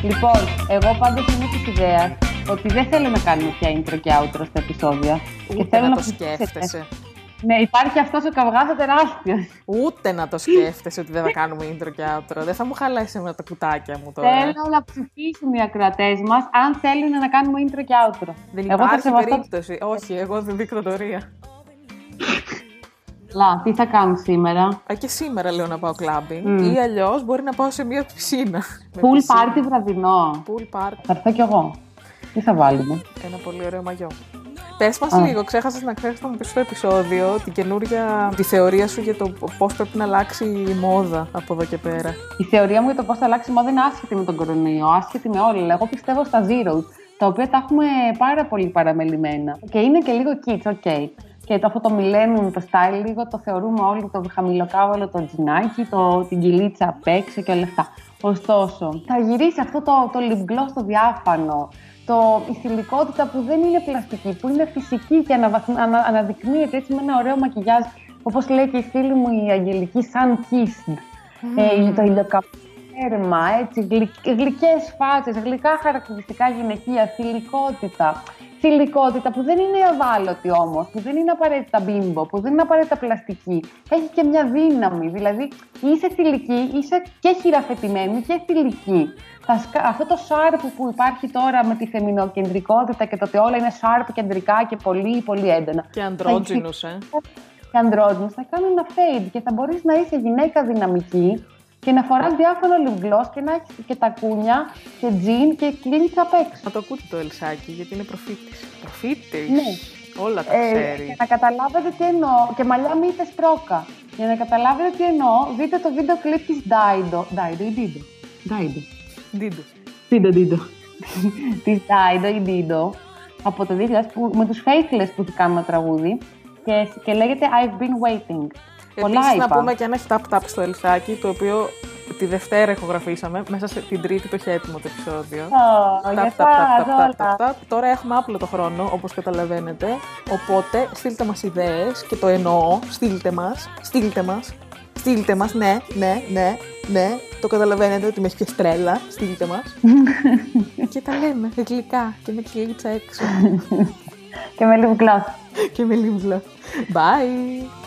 Λοιπόν, εγώ πάντως είμαι της ιδέας ότι δεν θέλω να κάνουμε πια intro και outro στα επεισόδια. Ούτε και θέλω να, το σκέφτεσαι. Ναι, υπάρχει αυτός ο καυγάς τεράστιο. Ούτε να το σκέφτεσαι ότι δεν θα κάνουμε intro και outro. Δεν θα μου χαλάσει με τα κουτάκια μου τώρα. Θέλω να ψηφίσουν οι ακροατές μας αν θέλουν να κάνουμε intro και outro. Δεν υπάρχει εγώ περίπτωση. Όχι, εγώ δεν δικτατορία. Λα, τι θα κάνω σήμερα; Α, και σήμερα λέω να πάω κλάμπινγκ. Mm. Ή αλλιώς μπορεί να πάω σε μια πισίνα. Pool party βραδινό. Pool party. Θα έρθω κι εγώ. Τι θα βάλουμε; Ένα πολύ ωραίο μαγιό. Πες μας λίγο, ξέχασες να ξέρεις να μου πει στο επεισόδιο την καινούρια τη θεωρία σου για το πώς πρέπει να αλλάξει η μόδα από εδώ και πέρα. Η θεωρία μου για το πώς θα αλλάξει η μόδα είναι άσχετη με τον κορονοϊό, άσχετη με όλα. Εγώ πιστεύω στα zero, τα οποία τα έχουμε πάρα πολύ παραμελημένα. Και είναι και λίγο kids, ok. Και το, αυτό το millennium, το style, λίγο το θεωρούμε όλοι το χαμηλοκάβαλο, το τζινάκι, το, την κυλίτσα απ' έξω και όλα αυτά. Ωστόσο, θα γυρίσει αυτό το, το lip gloss το διάφανο, το, η θηλυκότητα που δεν είναι πλαστική, που είναι φυσική και ανα, αναδεικνύεται έτσι με ένα ωραίο μακιγιάζ, όπως λέει και η φίλη μου η Αγγελική, σαν kissed. Mm. Ε, το ηλιοκαπέρμα, έτσι, γλυ, γλυκές φάτσες, γλυκά χαρακτηριστικά γυναικεία, θηλυκότητα. Θηλυκότητα που δεν είναι ευάλωτη όμως, που δεν είναι απαραίτητα μπίμπο, που δεν είναι απαραίτητα πλαστική. Έχει και μια δύναμη. Δηλαδή είσαι θηλυκή, είσαι και χειραφετημένη και θηλυκή αυτό το σάρπ που υπάρχει τώρα με τη φεμινοκεντρικότητα και το ότι όλα είναι σάρπ κεντρικά και πολύ πολύ έντονα. Και αντρότζινους, ε. Και αντρότζινους θα κάνουν ένα fade και θα μπορείς να είσαι γυναίκα δυναμική και να φοράς διάφορο λιμπλός και να έχεις και τα κούνια και τζιν και κλείνει απ' έξω. Να το ακούτε το Ελσάκι γιατί είναι προφήτης. Προφήτης; Ναι. Όλα τα ε, ξέρει. Και να καταλάβετε τι εννοώ. Και μαλλιά μύτε σπρόκα. Για να καταλάβετε τι εννοώ, δείτε το βίντεο κλιπ της Daido. Daido ή Dido; Daido. Ντίντο. Ντίντο, Ντίντο. Της Ντάιντο ή Ντίντο από το 2000 που, με τους Faithless που κάνουμε τραγούδι και, και λέγεται I've been waiting. Επίσης να πούμε και ένα tap-tap στο ελσάκι το οποίο τη Δευτέρα ηχογραφήσαμε, μέσα στην Τρίτη το είχε έτοιμο το επεισόδιο. Τώρα έχουμε άπλο χρόνο, όπως καταλαβαίνετε. Οπότε στείλτε μας ιδέες και το εννοώ, στείλτε μας, στείλτε μας, στείλτε μας, ναι, ναι, ναι, ναι, το καταλαβαίνετε ότι με έχει και στρέλα. Στείλτε μας. και τα λέμε γλυκά και με κλείτσα έξω. και με λίγο και με λίγο Bye.